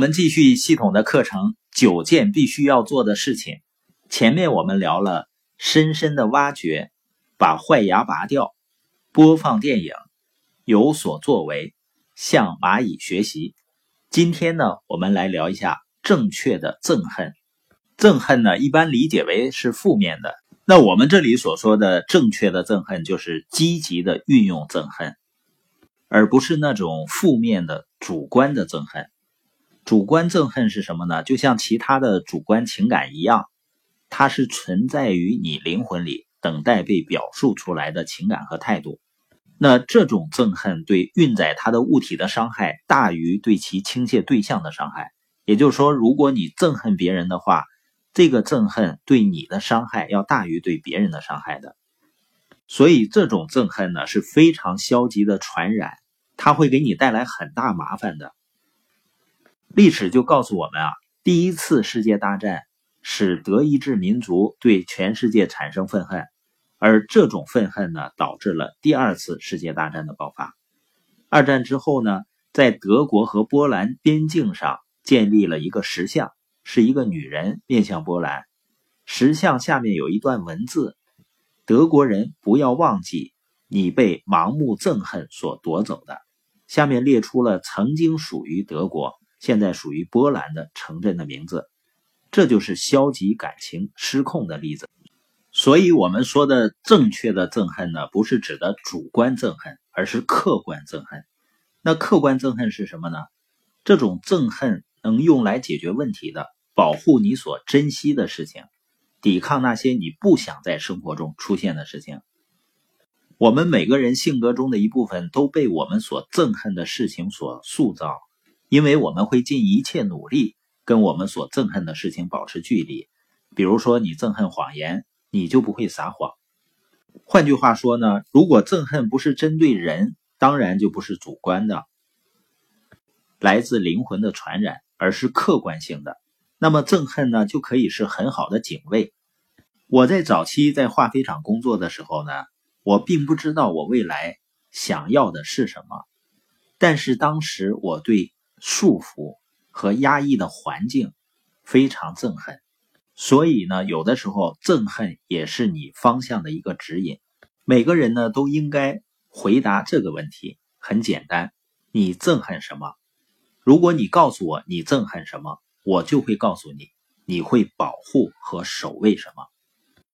我们继续系统的课程，九件必须要做的事情。前面我们聊了深深的挖掘，把坏牙拔掉，播放电影，有所作为，向蚂蚁学习。今天呢，我们来聊一下正确的憎恨。憎恨呢，一般理解为是负面的。那我们这里所说的正确的憎恨，就是积极的运用憎恨，而不是那种负面的主观的憎恨。主观憎恨是什么呢？就像其他的主观情感一样，它是存在于你灵魂里，等待被表述出来的情感和态度。那这种憎恨对运载它的物体的伤害，大于对其倾泻对象的伤害。也就是说，如果你憎恨别人的话，这个憎恨对你的伤害要大于对别人的伤害的。所以，这种憎恨呢是非常消极的传染，它会给你带来很大麻烦的。历史就告诉我们啊，第一次世界大战使德意志民族对全世界产生愤恨，而这种愤恨呢，导致了第二次世界大战的爆发。二战之后呢，在德国和波兰边境上建立了一个石像，是一个女人面向波兰，石像下面有一段文字：“德国人不要忘记，你被盲目憎恨所夺走的。”下面列出了曾经属于德国。现在属于波兰的城镇的名字，这就是消极感情失控的例子。所以，我们说的正确的憎恨呢，不是指的主观憎恨，而是客观憎恨。那客观憎恨是什么呢？这种憎恨能用来解决问题的，保护你所珍惜的事情，抵抗那些你不想在生活中出现的事情。我们每个人性格中的一部分都被我们所憎恨的事情所塑造。因为我们会尽一切努力跟我们所憎恨的事情保持距离，比如说你憎恨谎言，你就不会撒谎。换句话说呢，如果憎恨不是针对人，当然就不是主观的，来自灵魂的传染，而是客观性的。那么憎恨呢，就可以是很好的警卫。我在早期在化肥厂工作的时候呢，我并不知道我未来想要的是什么，但是当时我对。束缚和压抑的环境非常憎恨，所以呢，有的时候憎恨也是你方向的一个指引。每个人呢都应该回答这个问题，很简单：你憎恨什么？如果你告诉我你憎恨什么，我就会告诉你你会保护和守卫什么。